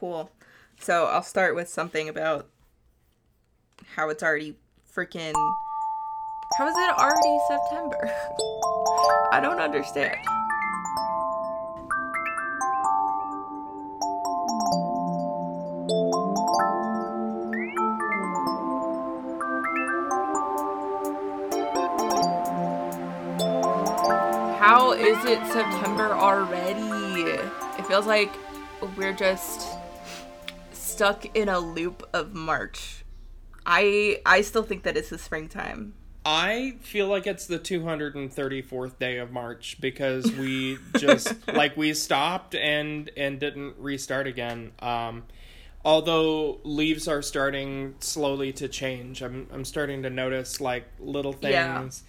Cool. So I'll start with something about how it's already freaking. How is it already September? I don't understand. How is it September already? It feels like we're just stuck in a loop of March. I I still think that it's the springtime. I feel like it's the 234th day of March because we just like we stopped and and didn't restart again. Um although leaves are starting slowly to change. I'm I'm starting to notice like little things.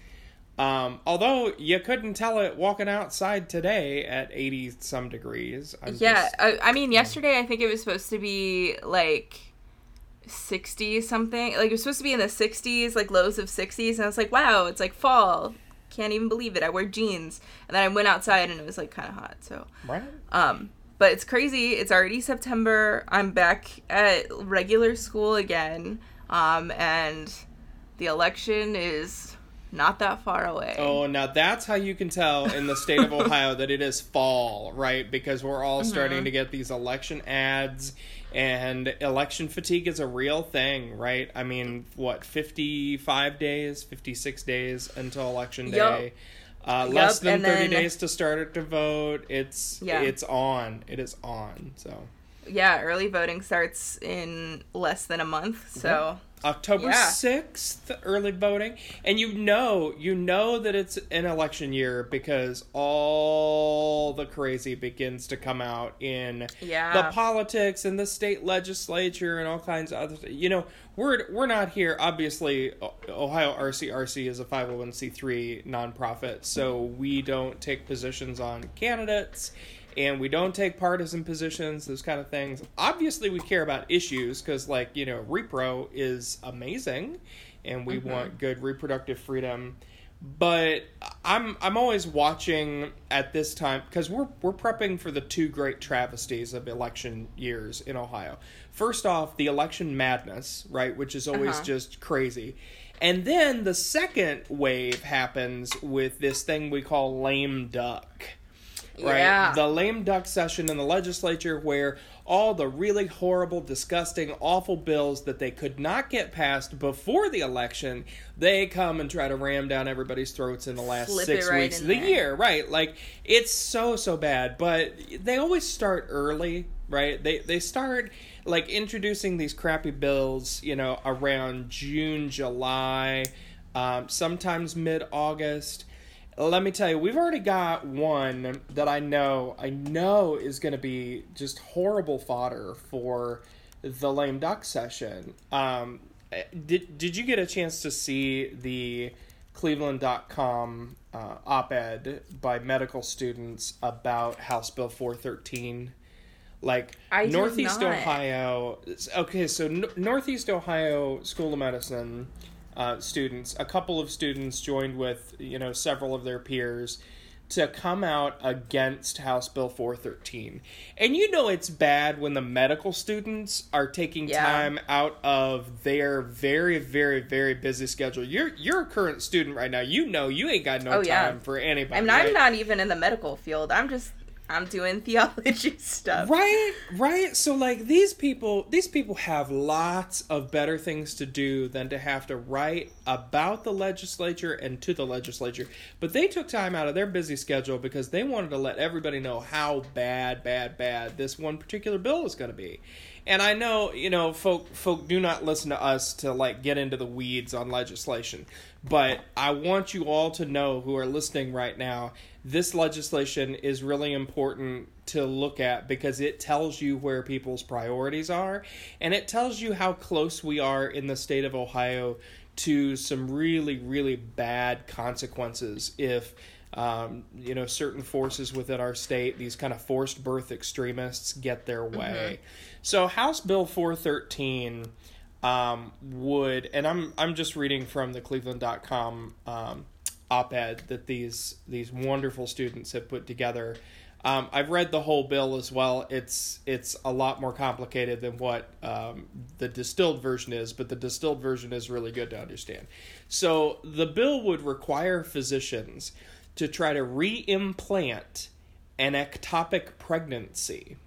Um, although you couldn't tell it walking outside today at 80 some degrees. I'm yeah, just- I, I mean, yesterday I think it was supposed to be like 60 something. Like it was supposed to be in the 60s, like lows of 60s. And I was like, wow, it's like fall. Can't even believe it. I wear jeans. And then I went outside and it was like kind of hot. So, right? um, but it's crazy. It's already September. I'm back at regular school again. Um, and the election is not that far away. Oh, now that's how you can tell in the state of Ohio that it is fall, right? Because we're all starting to get these election ads and election fatigue is a real thing, right? I mean, what, 55 days, 56 days until election day. Uh, less than and 30 then- days to start to vote. It's Yeah. it's on. It is on. So, Yeah, early voting starts in less than a month. So. October Yeah. 6th early voting and you know you know that it's an election year because all the crazy begins to come out in Yeah. the politics and the state legislature and all kinds of other th- you know we're we're not here obviously Ohio RCRC is a 501c3 nonprofit so we don't take positions on candidates and we don't take partisan positions those kind of things. Obviously we care about issues because like you know repro is amazing and we want good reproductive freedom. But i'm i'm always watching at this time because we're we're prepping for the two great travesties of election years in ohio. First off the election madness right which is always Uh-huh. just crazy. And then the second wave happens with this thing we call lame duck right? Yeah. The lame duck session in the legislature where all the really horrible, disgusting, awful bills that they could not get passed before the election, they come and try to ram down everybody's throats in the last Slip six right weeks of the there. year, right? Like it's so so bad, but they always start early, right? They they start like introducing these crappy bills, you know, around June, July, um, sometimes mid August let me tell you, we've already got one that I know, I know is going to be just horrible fodder for the lame duck session. Um, did did you get a chance to see the Cleveland.com uh, op-ed by medical students about House Bill 413? Like I Northeast. Ohio. Okay, so N- Northeast Ohio School of Medicine uh, students, a couple of students joined with you know several of their peers to come out against House Bill 413. And you know it's bad when the medical students are taking Yeah. time out of their very very very busy schedule. You're you're a current student right now. You know you ain't got no Oh, yeah. time for anybody. Right? I'm not even in the medical field. I'm just I'm doing theology stuff. Right, right. So like these people, these people have lots of better things to do than to have to write about the legislature and to the legislature. But they took time out of their busy schedule because they wanted to let everybody know how bad, bad, bad this one particular bill is going to be. And I know, you know, folk folk do not listen to us to like get into the weeds on legislation. But I want you all to know who are listening right now, this legislation is really important to look at because it tells you where people's priorities are and it tells you how close we are in the state of Ohio to some really really bad consequences if um, you know certain forces within our state these kind of forced birth extremists get their way. So house bill 413 um, would and i'm i'm just reading from the cleveland.com um, op-ed that these these wonderful students have put together Um, I've read the whole bill as well. It's it's a lot more complicated than what um, the distilled version is, but the distilled version is really good to understand. So the bill would require physicians to try to re-implant an ectopic pregnancy,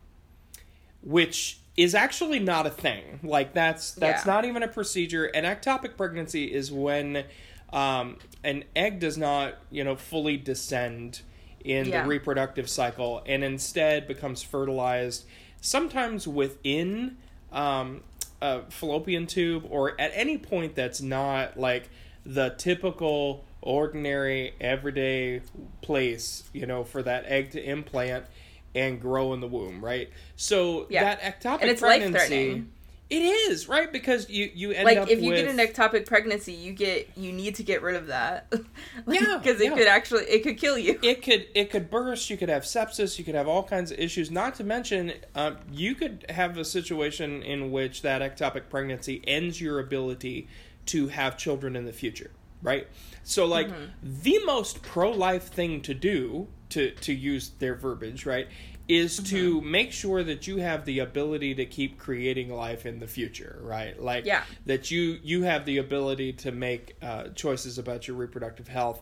which is actually not a thing. Like that's that's Yeah. not even a procedure. An ectopic pregnancy is when um, an egg does not, you know, fully descend in Yeah. the reproductive cycle and instead becomes fertilized sometimes within um, a fallopian tube or at any point that's not like the typical ordinary everyday place you know for that egg to implant and grow in the womb right so Yeah. that ectopic And it's pregnancy it is right because you you end up with like if you with get an ectopic pregnancy, you get you need to get rid of that. Yeah, because it yeah. could actually it could kill you. it could it could burst you could have sepsis you could have all kinds of issues not to mention um, you could have a situation in which that ectopic pregnancy ends your ability to have children in the future right so like the most pro-life thing to do to to use their verbiage right is to make sure that you have the ability to keep creating life in the future right like Yeah. that you you have the ability to make uh, choices about your reproductive health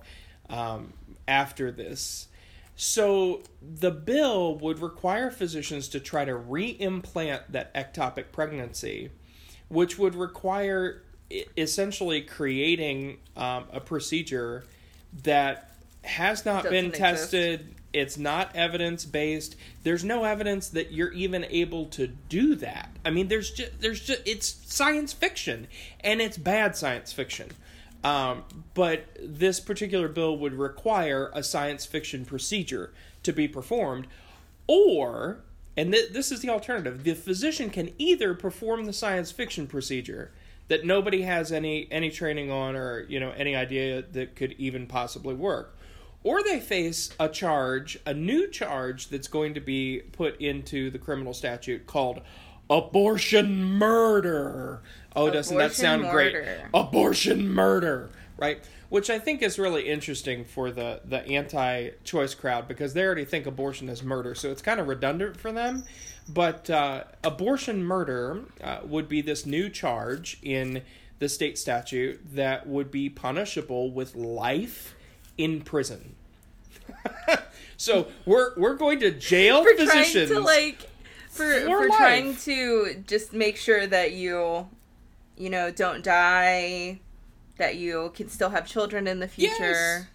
um, after this. So the bill would require physicians to try to re-implant that ectopic pregnancy, which would require essentially creating um, a procedure that has not been Doesn't exist. tested. It's not evidence based. There's no evidence that you're even able to do that. I mean, there's just there's just it's science fiction, and it's bad science fiction. Um, but this particular bill would require a science fiction procedure to be performed, or and th- this is the alternative: the physician can either perform the science fiction procedure that nobody has any any training on or you know any idea that could even possibly work or they face a charge, a new charge that's going to be put into the criminal statute called abortion murder. Oh, doesn't that Abortion sound great? Abortion murder, right? Which I think is really interesting for the the anti-choice crowd because they already think abortion is murder, so it's kind of redundant for them. But uh, abortion murder uh, would be this new charge in the state statute that would be punishable with life in prison. so we're we're going to jail for physicians. trying to like for For for, trying to just make sure that you you know don't die that you can still have children in the future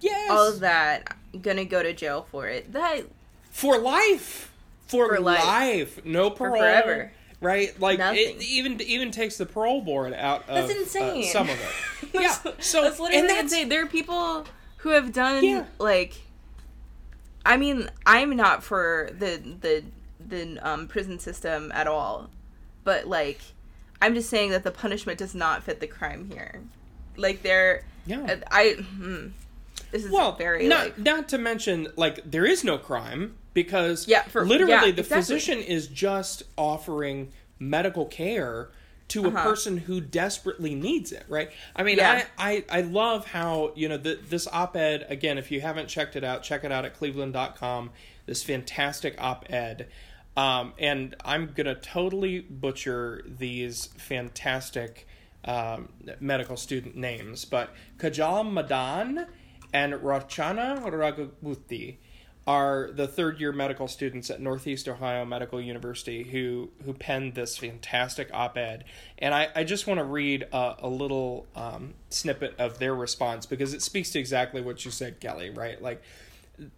yes, all of that gonna go to jail for it that for life, for, For life. life. no For parole, forever. Right? Like Nothing. it even even takes the parole board out of That's uh, insane. some of it. yeah, so that's literally and that's insane there are people who have done Yeah. like i mean i'm not for the the the um, prison system at all but like i'm just saying that the punishment does not fit the crime here like they're yeah. i hmm, this is Well, very not like not to mention like there is no crime because Yeah, for- literally yeah, the exactly. physician is just offering medical care to a Uh-huh. person who desperately needs it, right? I mean, Yeah. I, I I love how you know the, this op-ed again. If you haven't checked it out, check it out at cleveland.com. This fantastic op-ed. Um, and I'm gonna totally butcher these fantastic um, medical student names, but Kajal Madan and Rachana Raghubuti are the third year medical students at Northeast Ohio Medical University who who penned this fantastic op-ed, and I, I just want to read a, a little um, snippet of their response because it speaks to exactly what you said, Kelly. Right? Like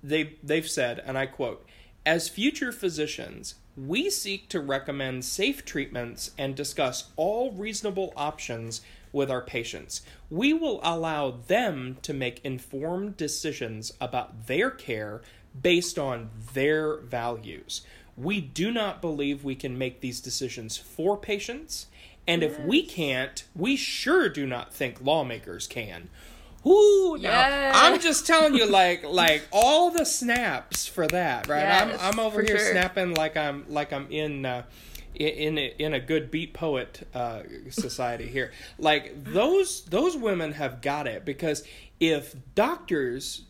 they they've said, and I quote: "As future physicians, we seek to recommend safe treatments and discuss all reasonable options with our patients. We will allow them to make informed decisions about their care based on their values. We do not believe we can make these decisions for patients, and if we can't, we sure do not think lawmakers can." Ooh, now, Yes. I'm just telling you, like, like all the snaps for that, right? Yes, I'm, I'm over here sure. snapping like I'm, like I'm in, uh, in, in a, in a good beat poet uh, society here. Like those, those women have got it because if doctors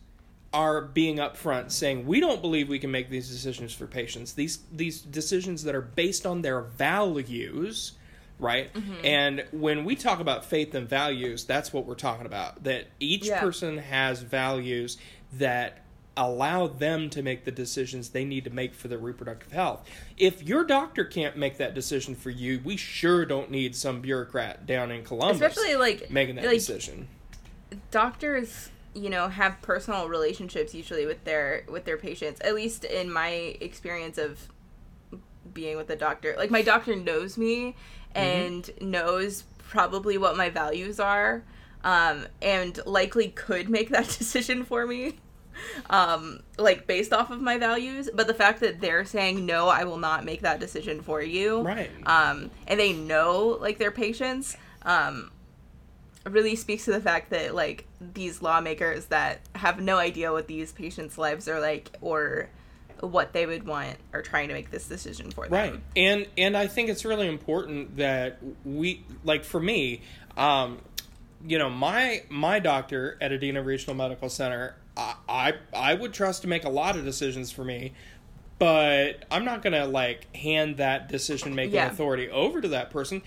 are being upfront saying we don't believe we can make these decisions for patients. These these decisions that are based on their values, right? Mm-hmm. And when we talk about faith and values, that's what we're talking about. That each Yeah. person has values that allow them to make the decisions they need to make for their reproductive health. If your doctor can't make that decision for you, we sure don't need some bureaucrat down in Columbus Especially like making that like, decision. doctors you know have personal relationships usually with their with their patients at least in my experience of being with a doctor. Like my doctor knows me and knows probably what my values are um, and likely could make that decision for me um, like based off of my values. But the fact that they're saying no i will not make that decision for you Right. um, and they know like their patients um, really speaks to the fact that like these lawmakers that have no idea what these patients' lives are like or what they would want are trying to make this decision for them. Right. And and I think it's really important that we like for me, um, you know, my my doctor at Adena Regional Medical Center, I I, I would trust to make a lot of decisions for me. But I'm not gonna like hand that decision making Yeah. authority over to that person.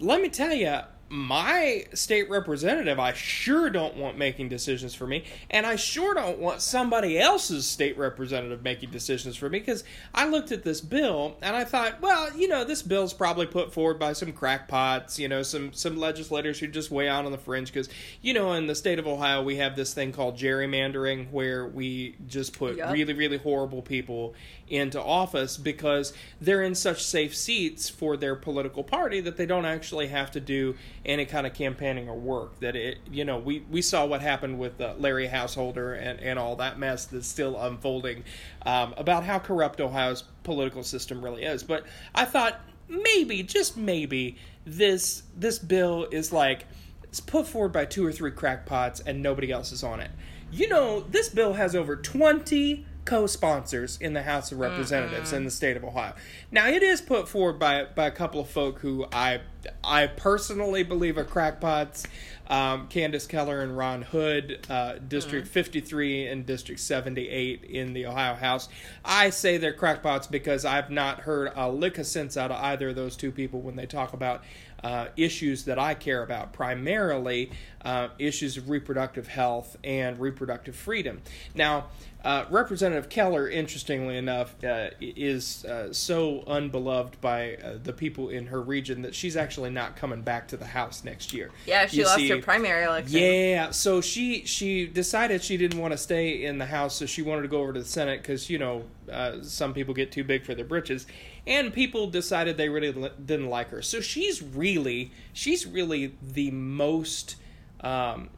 Let me tell you, my state representative, I sure don't want making decisions for me, and I sure don't want somebody else's state representative making decisions for me because I looked at this bill and I thought, well, you know, this bill's probably put forward by some crackpots, you know, some some legislators who just way out on the fringe because, you know, in the state of Ohio we have this thing called gerrymandering where we just put Yup. really really horrible people into office because they're in such safe seats for their political party that they don't actually have to do any kind of campaigning or work that it you know we we saw what happened with uh, Larry Householder and and all that mess that's still unfolding um, about how corrupt Ohio's political system really is but I thought maybe just maybe this this bill is like it's put forward by two or three crackpots and nobody else is on it. You know, this bill has over 20 co-sponsors in the House of Representatives in the state of Ohio. Now, it is put forward by by a couple of folk who I I personally believe are crackpots. Um, Candice Keller and Ron Hood, uh, District 53 and District 78 in the Ohio House. I say they're crackpots because I've not heard a lick of sense out of either of those two people when they talk about uh, issues that I care about, primarily uh, issues of reproductive health and reproductive freedom. Now, uh, Representative Keller, interestingly enough, uh, is uh, so unbeloved by uh, the people in her region that she's actually not coming back to the House next year. Yeah, she You lost see- her primary election. yeah, so she she decided she didn't want to stay in the House, so she wanted to go over to the Senate because you know uh, some people get too big for their britches, and people decided they really li- didn't like her. So she's really she's really the most um,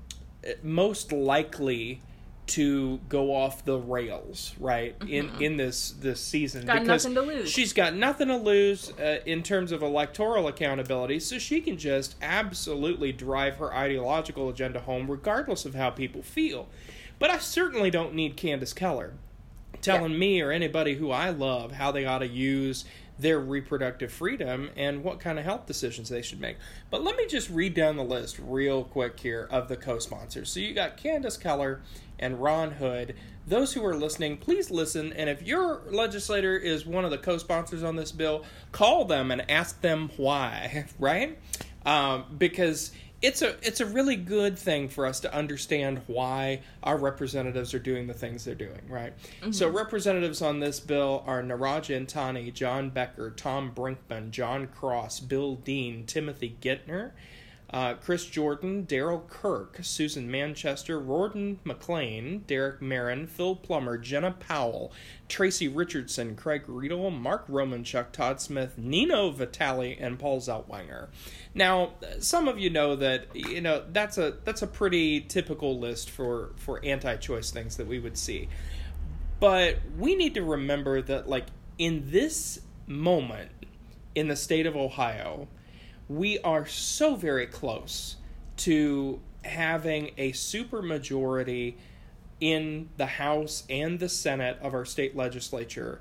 most likely to go off the rails, right? In in this this season Mm-hmm. Got nothing to lose. she's got nothing to lose uh, in terms of electoral accountability, so she can just absolutely drive her ideological agenda home, regardless of how people feel. But I certainly don't need Candice Keller telling me or anybody who I love how they ought to use their reproductive freedom and what kind of health decisions they should make. But let me just read down the list real quick here of the co sponsors. So you got Candice Keller and Ron Hood. Those who are listening, please listen. And if your legislator is one of the co sponsors on this bill, call them and ask them why, right? Um, because it's a it's a really good thing for us to understand why our representatives are doing the things they're doing, right? So representatives on this bill are Niraj Antani, John Becker, Tom Brinkman, Jon Cross, Bill Dean, Timothy Gittner, uh, Chris Jordan, Daryl Kirk, Susan Manchester, Riordan McClain, Derek Merrin, Phil Plummer, Jena Powell, Tracy Richardson, Craig Riedel, Mark Romanchuk, Todd Smith, Nino Vitale, and Paul Zeltwanger. Now, some of you know that you know that's a that's a pretty typical list for for anti-choice things that we would see. But we need to remember that like in this moment in the state of Ohio, we are so very close to having a supermajority in the House and the Senate of our state legislature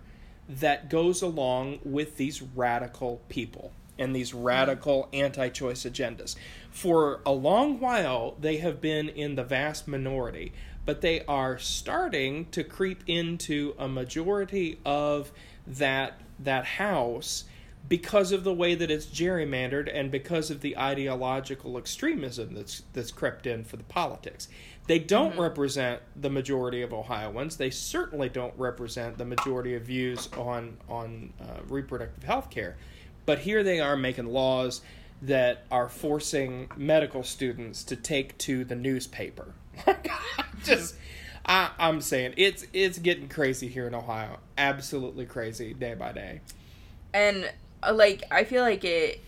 that goes along with these radical people and these radical anti choice agendas. For a long while, they have been in the vast minority. but they are starting to creep into a majority of that that house because of the way that it's gerrymandered and because of the ideological extremism that's that's crept in for the politics. They don't mm-hmm. represent the majority of Ohioans. They certainly don't represent the majority of views on on uh, reproductive health care. But here they are making laws that are forcing medical students to take to the newspaper. Just I, I'm saying it's it's getting crazy here in Ohio. Absolutely crazy day by day. And like I feel like it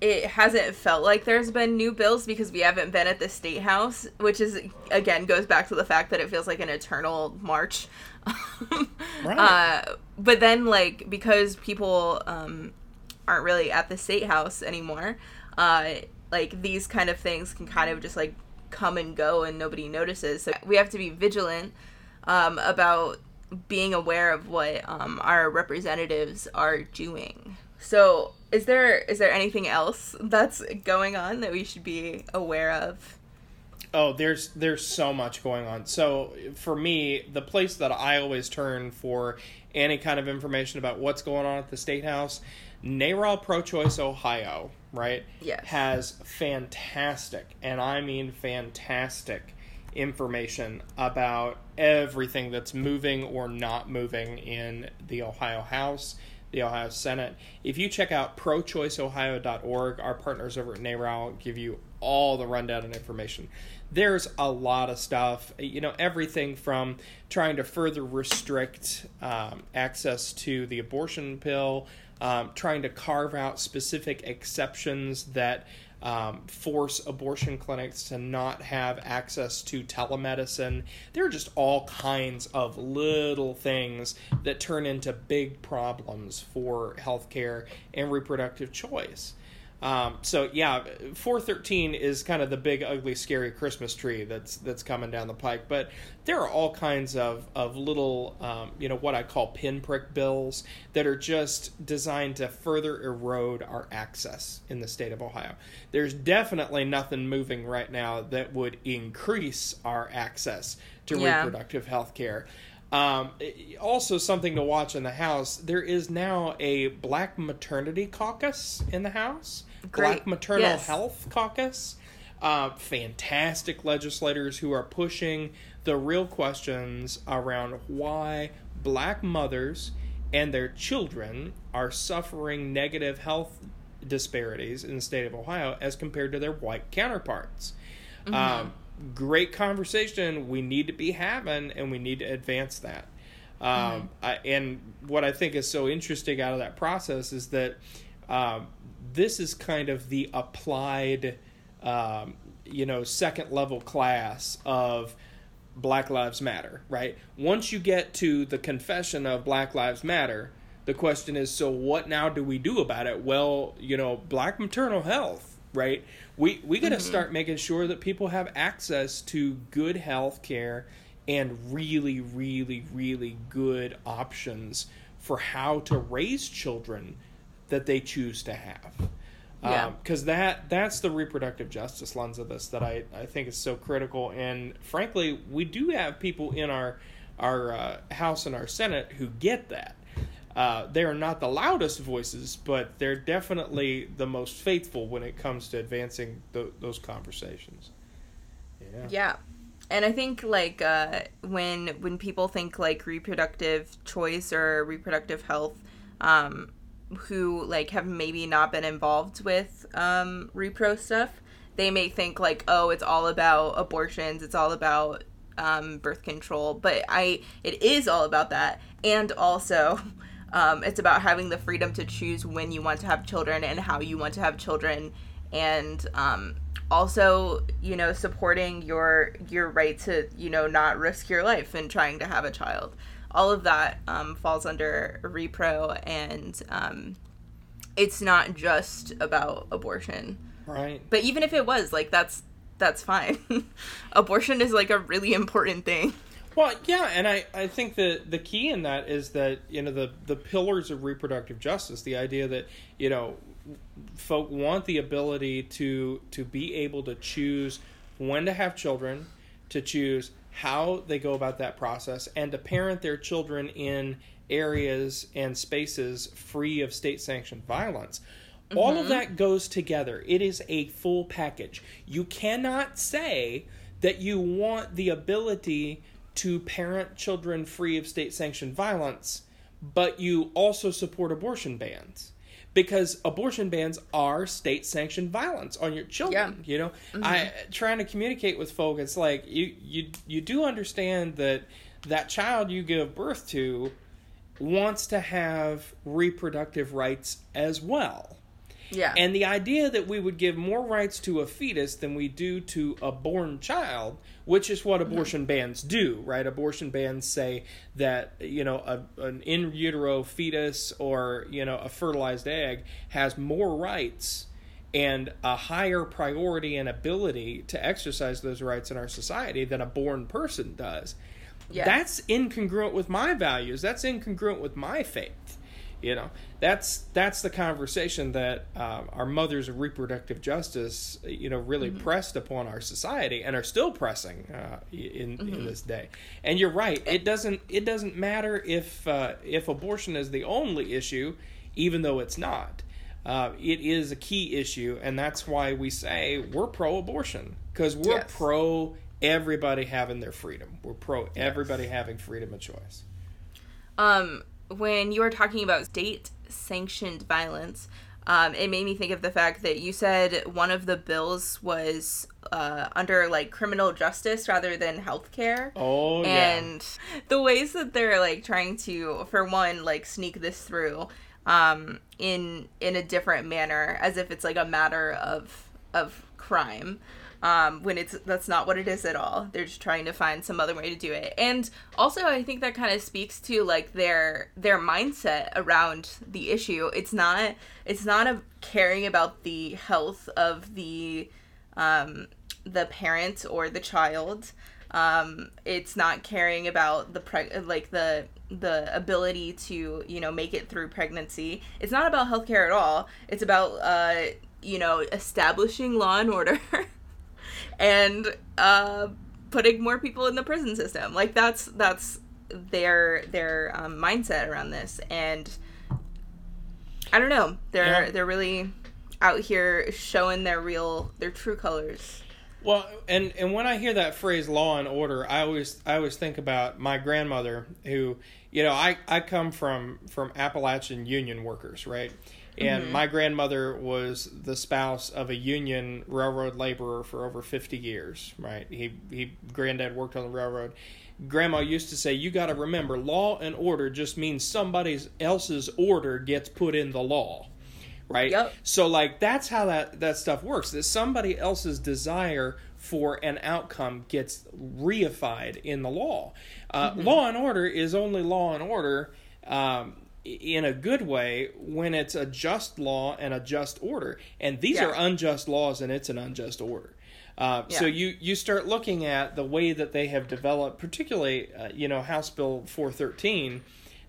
it hasn't felt like there's been new bills because we haven't been at the state house, which is again goes back to the fact that it feels like an eternal march. right. Uh, but then like because people um, aren't really at the state house anymore, uh, like these kind of things can kind of just like come and go and nobody notices. So we have to be vigilant um, about being aware of what um, our representatives are doing. So, is there is there anything else that's going on that we should be aware of? Oh, there's there's so much going on. So, for me, the place that I always turn for any kind of information about what's going on at the state house, NARAL Pro Choice Ohio, right? Yes. Has fantastic, and I mean fantastic information about everything that's moving or not moving in the Ohio House the Ohio Senate. If you check out prochoiceohio.org, our partners over at NARAL give you all the rundown and information. There's a lot of stuff, you know, everything from trying to further restrict um, access to the abortion pill, um, trying to carve out specific exceptions that um, force abortion clinics to not have access to telemedicine. There are just all kinds of little things that turn into big problems for healthcare and reproductive choice. Um, so yeah, 413 is kind of the big, ugly, scary Christmas tree that's that's coming down the pike. But there are all kinds of of little, um, you know, what I call pinprick bills that are just designed to further erode our access in the state of Ohio. There's definitely nothing moving right now that would increase our access to yeah. reproductive health care. Um, also, something to watch in the House. There is now a Black Maternity Caucus in the House. Great. Black Maternal yes. Health Caucus. Uh, fantastic legislators who are pushing the real questions around why black mothers and their children are suffering negative health disparities in the state of Ohio as compared to their white counterparts. Mm-hmm. Um, great conversation we need to be having, and we need to advance that. Um, mm-hmm. I, and what I think is so interesting out of that process is that um, this is kind of the applied, um, you know, second level class of Black Lives Matter, right? Once you get to the confession of Black Lives Matter, the question is so what now do we do about it? Well, you know, black maternal health, right? We we got to mm-hmm. start making sure that people have access to good health care and really really really good options for how to raise children that they choose to have. Yeah. Because um, that that's the reproductive justice lens of this that I, I think is so critical. And frankly, we do have people in our our uh, House and our Senate who get that. Uh, they are not the loudest voices, but they're definitely the most faithful when it comes to advancing th- those conversations. Yeah. Yeah. And I think like uh, when when people think like reproductive choice or reproductive health, um, who like have maybe not been involved with um, repro stuff, they may think like, oh, it's all about abortions, it's all about um, birth control, but I it is all about that, and also. Um, it's about having the freedom to choose when you want to have children and how you want to have children, and um, also, you know, supporting your your right to you know not risk your life in trying to have a child. All of that um, falls under repro and um, it's not just about abortion. Right. But even if it was like that's that's fine. Abortion is like a really important thing well yeah and i i think that the key in that is that you know the the pillars of reproductive justice the idea that you know folk want the ability to to be able to choose when to have children to choose how they go about that process and to parent their children in areas and spaces free of state sanctioned violence. Mm-hmm. All of mm-hmm. that goes together. It is a full package. You cannot say that you want the ability to parent children free of state sanctioned violence, but you also support abortion bans because abortion bans are state sanctioned violence on your children yeah. you know mm-hmm. i trying to communicate with folk it's like you you you do understand that that child you give birth to wants to have reproductive rights as well yeah. And the idea that we would give more rights to a fetus than we do to a born child, which is what abortion mm-hmm. bans do, right? Abortion bans say that, you know, a, an in utero fetus or, you know, a fertilized egg has more rights and a higher priority and ability to exercise those rights in our society than a born person does. Yeah. That's incongruent with my values. That's incongruent with my faith. You know, that's that's the conversation that uh, our mothers of reproductive justice, you know, really mm-hmm. pressed upon our society and are still pressing uh, in mm-hmm. in this day. And you're right; it doesn't it doesn't matter if uh, if abortion is the only issue, even though it's not. Uh, it is a key issue, and that's why we say we're pro-abortion because we're yes. pro everybody having their freedom. We're pro yes. everybody having freedom of choice. Um, when you were talking about state sanctioned violence, um, it made me think of the fact that you said one of the bills was uh, under like criminal justice rather than healthcare. Oh, yeah. And the ways that they're like trying to, for one, like sneak this through um, in in a different manner, as if it's like a matter of of crime um, when it's that's not what it is at all. They're just trying to find some other way to do it. And also, I think that kind of speaks to like their their mindset around the issue. It's not it's not a caring about the health of the um, the parent or the child. Um, it's not caring about the preg- like the the ability to you know make it through pregnancy. It's not about healthcare at all. It's about uh, you know establishing law and order. and uh, putting more people in the prison system. Like that's that's their their um, mindset around this, and I don't know. They're yeah. they're really out here showing their real their true colors. Well, and and when I hear that phrase "law and order," I always I always think about my grandmother, who you know I I come from from Appalachian union workers, right? And mm-hmm. my grandmother was the spouse of a union railroad laborer for over 50 years, right? He, he granddad worked on the railroad. Grandma used to say, You got to remember, law and order just means somebody else's order gets put in the law, right? Yep. So, like, that's how that, that stuff works. That somebody else's desire for an outcome gets reified in the law. Uh, mm-hmm. Law and order is only law and order. Um, in a good way when it's a just law and a just order. And these yeah. are unjust laws and it's an unjust order. Uh, yeah. So you, you start looking at the way that they have developed, particularly, uh, you know, House Bill 413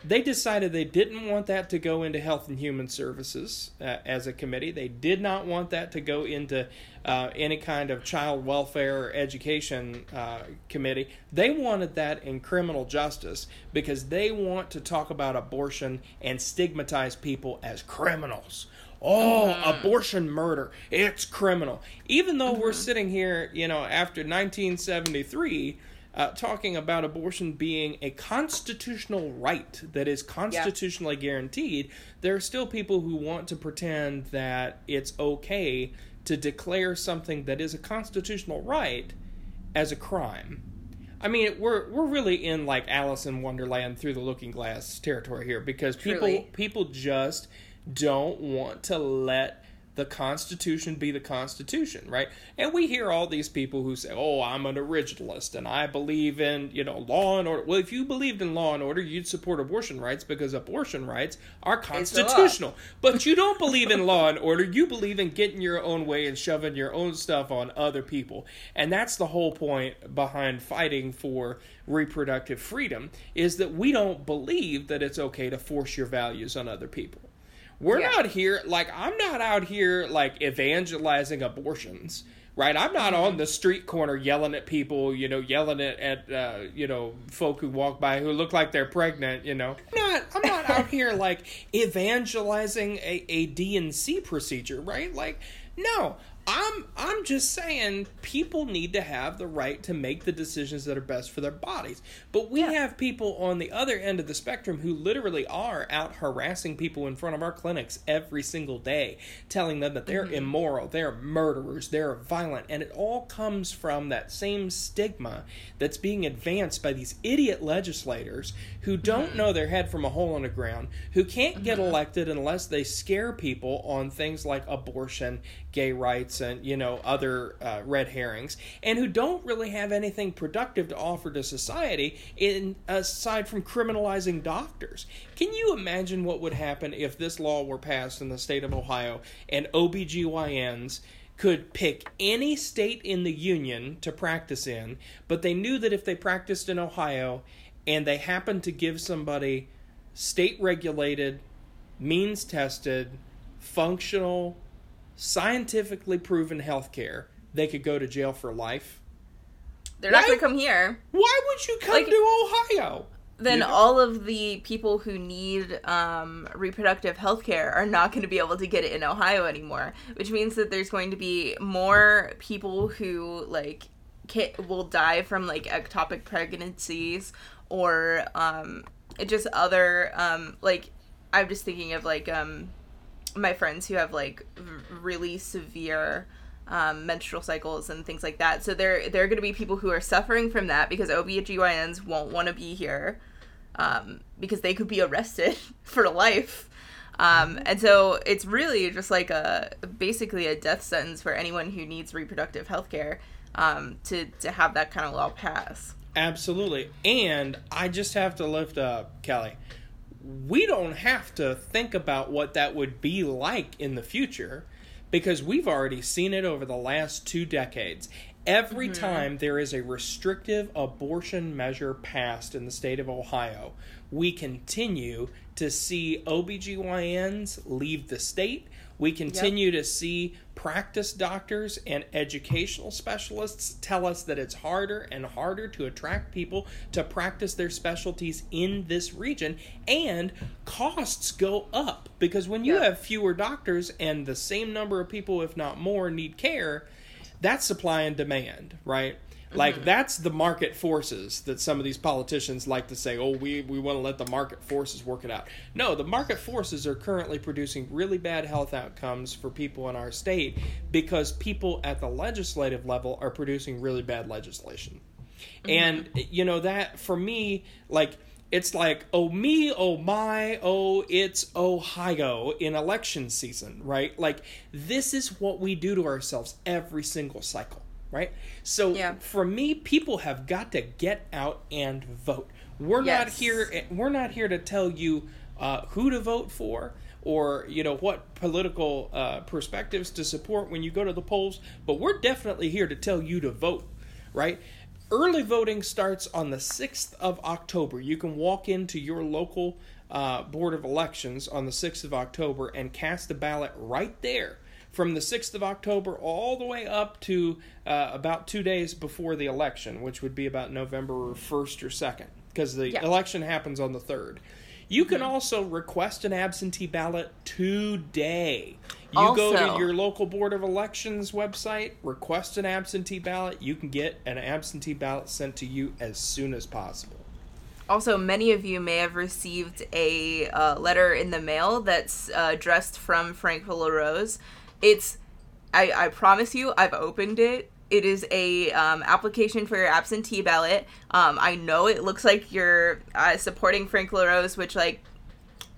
they decided they didn't want that to go into Health and Human Services uh, as a committee. They did not want that to go into uh, any kind of child welfare or education uh, committee. They wanted that in criminal justice because they want to talk about abortion and stigmatize people as criminals. Oh, mm-hmm. abortion murder. It's criminal. Even though mm-hmm. we're sitting here, you know, after 1973 uh, talking about abortion being a constitutional right that is constitutionally yeah. guaranteed, there are still people who want to pretend that it's okay to declare something that is a constitutional right as a crime. I mean, we're we're really in like Alice in Wonderland through the Looking Glass territory here because people Truly. people just don't want to let the Constitution be the Constitution, right? And we hear all these people who say, "Oh, I'm an originalist and I believe in you know law and order." Well, if you believed in law and order, you'd support abortion rights because abortion rights are constitutional. But you don't believe in law and order. You believe in getting your own way and shoving your own stuff on other people, and that's the whole point behind fighting for reproductive freedom is that we don't believe that it's okay to force your values on other people. We're yeah. not here like I'm not out here like evangelizing abortions. right? I'm not on the street corner yelling at people, you know, yelling at, at uh, you know, folk who walk by who look like they're pregnant, you know. I'm not I'm not out here like evangelizing a, a D&C procedure, right? Like no, I'm I'm just saying people need to have the right to make the decisions that are best for their bodies. But we Yeah. have people on the other end of the spectrum who literally are out harassing people in front of our clinics every single day, telling them that they're mm-hmm. immoral, they're murderers, they're violent, and it all comes from that same stigma that's being advanced by these idiot legislators who mm-hmm. don't know their head from a hole in the ground, who can't get mm-hmm. elected unless they scare people on things like abortion, gay rights, and you know other uh, red herrings, and who don't really have anything productive to offer to society in aside from criminalizing doctors. Can you imagine what would happen if this law were passed in the state of Ohio and OBGYNs could pick any state in the union to practice in, but they knew that if they practiced in Ohio and they happened to give somebody state regulated, means tested, functional, scientifically proven health care, they could go to jail for life. They're not Why- going to come here. Why would you come Like- to Ohio? Then all of the people who need um, reproductive health care are not going to be able to get it in Ohio anymore, which means that there's going to be more people who like will die from like ectopic pregnancies or um, just other um, like I'm just thinking of like um, my friends who have like really severe um, menstrual cycles and things like that. So there there are going to be people who are suffering from that because OBGYNs won't want to be here um, because they could be arrested for life. Um, and so it's really just like a basically a death sentence for anyone who needs reproductive health care um, to, to have that kind of law pass. Absolutely. And I just have to lift up, Kelly. We don't have to think about what that would be like in the future because we've already seen it over the last two decades. Every mm-hmm. time there is a restrictive abortion measure passed in the state of Ohio, we continue to see OBGYNs leave the state. We continue to see practice doctors and educational specialists tell us that it's harder and harder to attract people to practice their specialties in this region, and costs go up because when you Yeah. have fewer doctors and the same number of people, if not more, need care, that's supply and demand, right? Like mm-hmm. that's the market forces that some of these politicians like to say, "Oh, we we want to let the market forces work it out." No, the market forces are currently producing really bad health outcomes for people in our state because people at the legislative level are producing really bad legislation. Mm-hmm. And you know that for me like it's like oh me oh my oh it's ohio in election season right like this is what we do to ourselves every single cycle right? So Yeah. for me people have got to get out and vote. We're not here we're not here to tell you uh, who to vote for or you know what political uh, perspectives to support when you go to the polls but we're definitely here to tell you to vote right? Early voting starts on the 6th of october. You can walk into your local uh, board of elections on the 6th of october and cast a ballot right there from the 6th of october all the way up to uh, about two days before the election which would be about november 1st or 2nd because the Yeah. election happens on the 3rd you can also request an absentee ballot today. You go to your local Board of Elections website, request an absentee ballot. You can get an absentee ballot sent to you as soon as possible. Also, many of you may have received a uh, letter in the mail that's uh, addressed from Frank LaRose. It's, I, I promise you, I've opened it. It is a um, application for your absentee ballot. Um, I know it looks like you're uh, supporting Frank LaRose, which like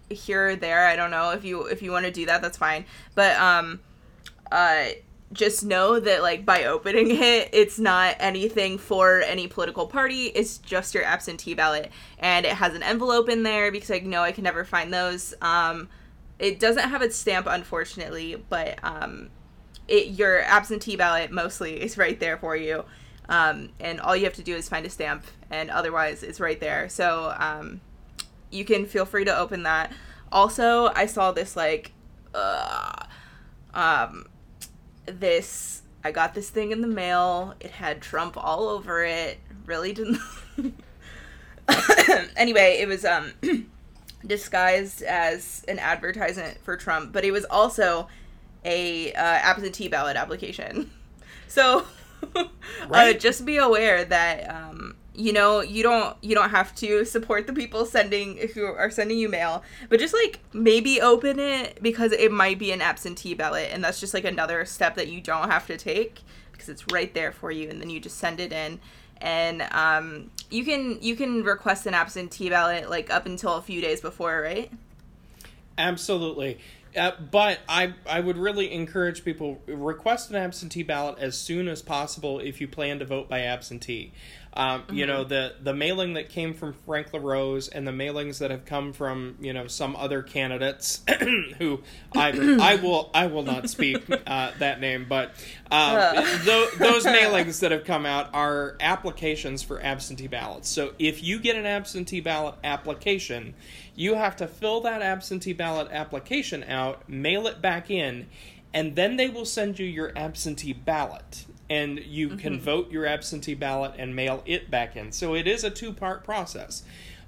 here or there. I don't know if you if you want to do that, that's fine. But um, uh, just know that like by opening it, it's not anything for any political party. It's just your absentee ballot, and it has an envelope in there because I know I can never find those. Um, it doesn't have its stamp, unfortunately, but um, it your absentee ballot mostly is right there for you. Um, and all you have to do is find a stamp, and otherwise it's right there. So um, you can feel free to open that. Also, I saw this like, uh, um, this I got this thing in the mail. It had Trump all over it. Really didn't. anyway, it was um disguised as an advertisement for Trump, but it was also a uh, absentee ballot application. So Right. uh, just be aware that um, you know you don't you don't have to support the people sending who are sending you mail, but just like maybe open it because it might be an absentee ballot, and that's just like another step that you don't have to take because it's right there for you, and then you just send it in. And um, you can you can request an absentee ballot like up until a few days before, right? Absolutely. Uh, but I, I would really encourage people request an absentee ballot as soon as possible if you plan to vote by absentee. Um, You know the the mailing that came from Frank LaRose and the mailings that have come from you know some other candidates who I I will I will not speak uh, that name, but uh, tho- those mailings that have come out are applications for absentee ballots. So if you get an absentee ballot application, you have to fill that absentee ballot application out, mail it back in, and then they will send you your absentee ballot. And you can vote your absentee ballot and mail it back in. So it is a two part process.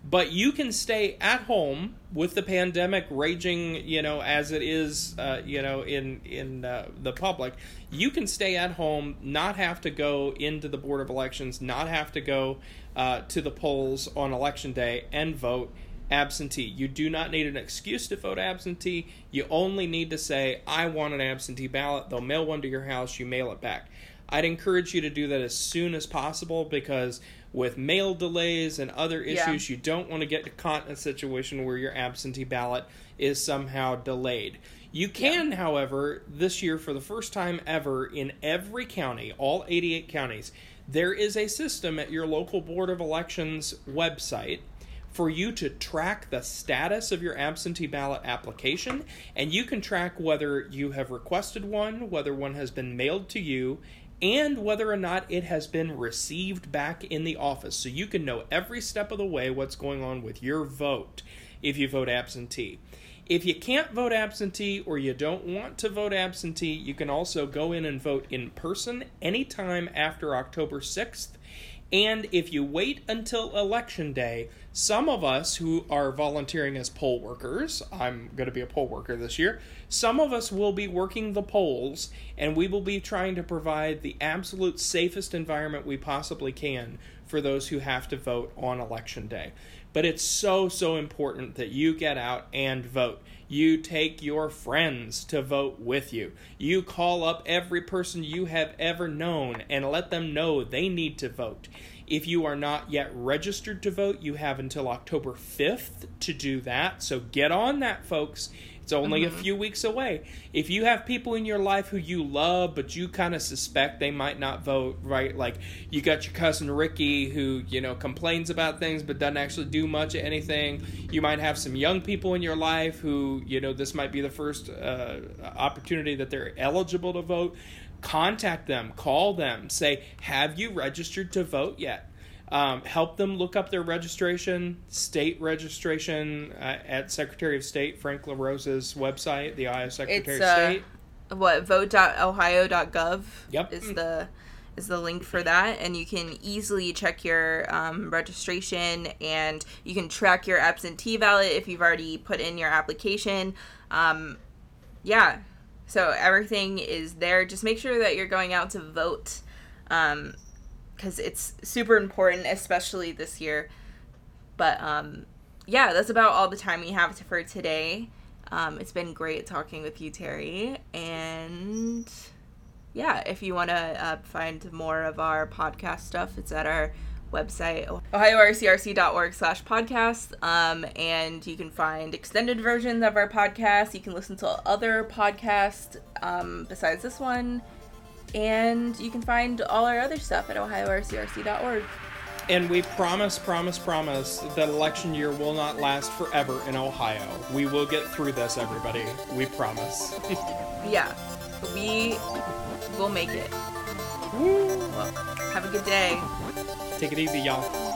But you can stay at home with the pandemic raging, you know, as it is, uh, you know, in in uh, the public. You can stay at home, not have to go into the board of elections, not have to go uh, to the polls on election day and vote absentee. You do not need an excuse to vote absentee. You only need to say, I want an absentee ballot. They'll mail one to your house, you mail it back. I'd encourage you to do that as soon as possible because with mail delays and other Yeah. issues, you don't want to get caught in a situation where your absentee ballot is somehow delayed. You can, however, this year for the first time ever in every county, all 88 counties, there is a system at your local Board of Elections website for you to track the status of your absentee ballot application, and you can track whether you have requested one, whether one has been mailed to you, and whether or not it has been received back in the office. So you can know every step of the way what's going on with your vote if you vote absentee. If you can't vote absentee or you don't want to vote absentee, you can also go in and vote in person anytime after October 6th. And if you wait until election day, some of us who are volunteering as poll workers, I'm going to be a poll worker this year, some of us will be working the polls and we will be trying to provide the absolute safest environment we possibly can for those who have to vote on election day. But it's so, so important that you get out and vote. You take your friends to vote with you. You call up every person you have ever known and let them know they need to vote. If you are not yet registered to vote, you have until October 5th to do that. So get on that, folks. It's only a few weeks away. If you have people in your life who you love, but you kind of suspect they might not vote, right? Like you got your cousin Ricky who, you know, complains about things but doesn't actually do much of anything. You might have some young people in your life who, you know, this might be the first uh, opportunity that they're eligible to vote. Contact them, call them, say, Have you registered to vote yet? Um, help them look up their registration, state registration uh, at Secretary of State Frank LaRose's website, the Ohio Secretary It's of uh, State. what vote.ohio.gov Yep. is the is the link for that and you can easily check your um, registration and you can track your absentee ballot if you've already put in your application. Um, yeah. So everything is there. Just make sure that you're going out to vote because it's super important especially this year but um, yeah that's about all the time we have for today um, it's been great talking with you, Terry. And yeah, if you want to uh, find more of our podcast stuff, it's at our website, ohiorcrc.org slash podcast. Um, and you can find extended versions of our podcast. You can listen to other podcasts um, besides this one. And you can find all our other stuff at ohiorcrc.org. And we promise, promise, promise that election year will not last forever in Ohio. We will get through this, everybody. We promise. Yeah, we will make it. Well, have a good day. Take it easy, y'all.